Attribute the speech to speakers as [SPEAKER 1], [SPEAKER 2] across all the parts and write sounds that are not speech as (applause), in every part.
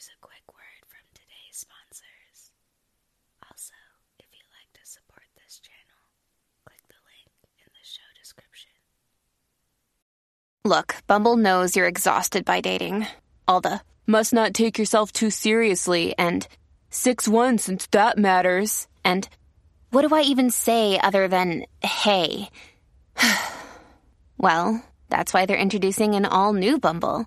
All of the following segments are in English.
[SPEAKER 1] here's a quick word from today's sponsors. Also, if you'd like to support this channel, click the link in the show description.
[SPEAKER 2] Look, Bumble knows you're exhausted by dating. All the must not take yourself too seriously and 6 1 since that matters. And what do I even say other than hey? (sighs) well, that's why they're introducing an all new Bumble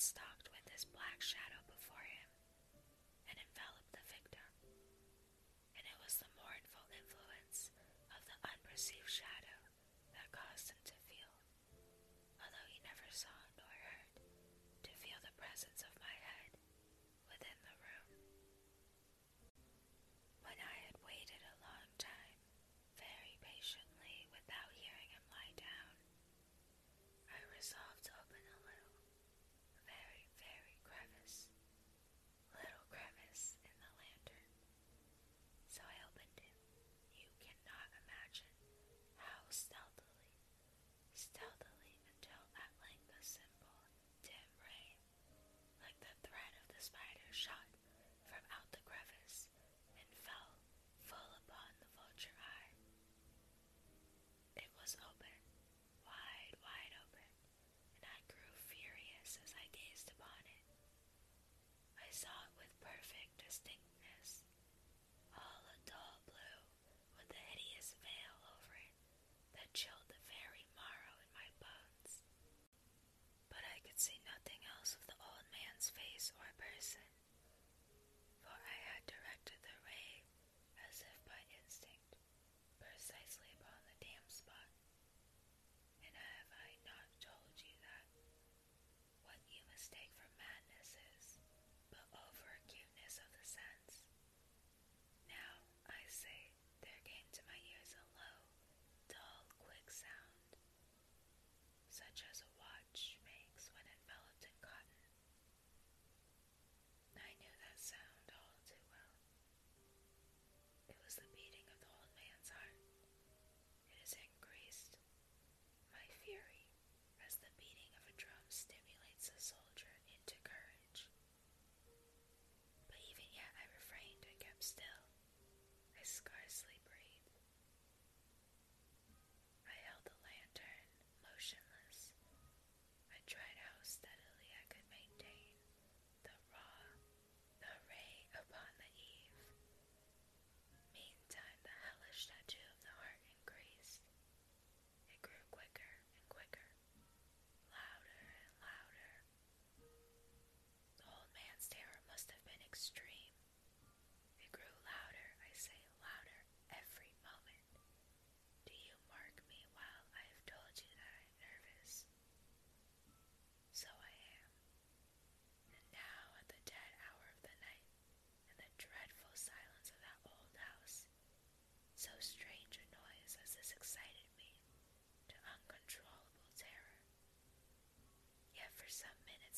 [SPEAKER 1] stalked with this black shadow before him and enveloped the victim. And it was the mournful influence of the unperceived shadow that caused him to feel, although he never saw it.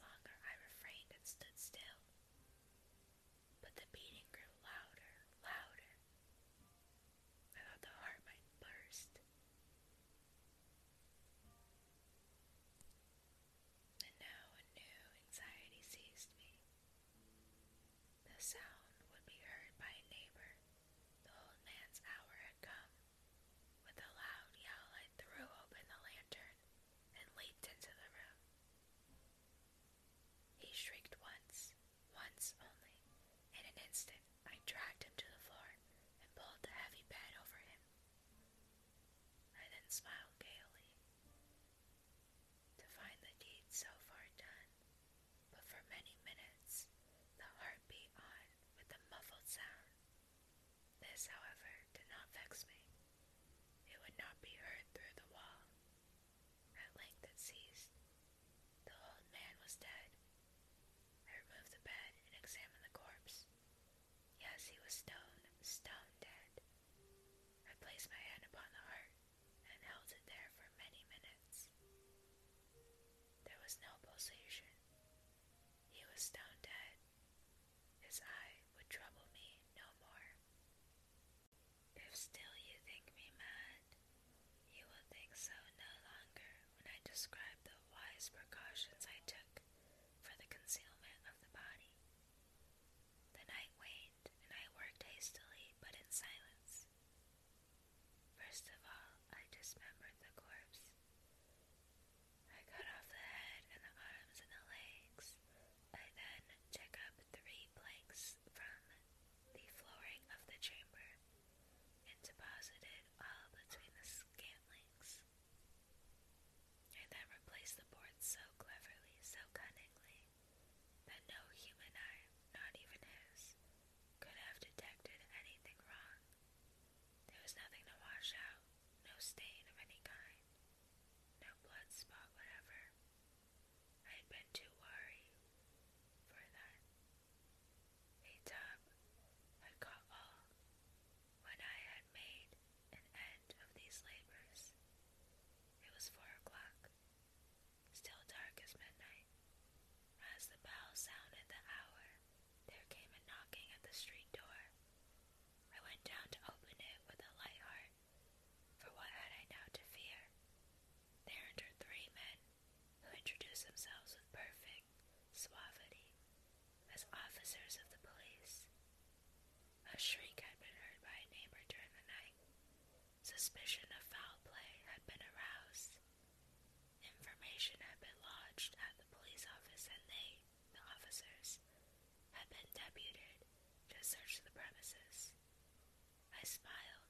[SPEAKER 1] Longer had been debuted to search the premises. I smiled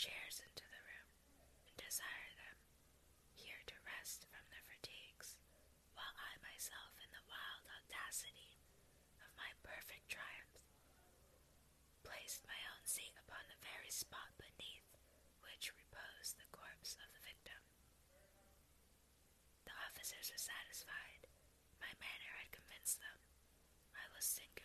[SPEAKER 1] chairs into the room and desire them here to rest from their fatigues, while I myself in the wild audacity of my perfect triumph placed my own seat upon the very spot beneath which reposed the corpse of the victim. The officers were satisfied. My manner had convinced them. I was singularly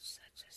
[SPEAKER 1] such a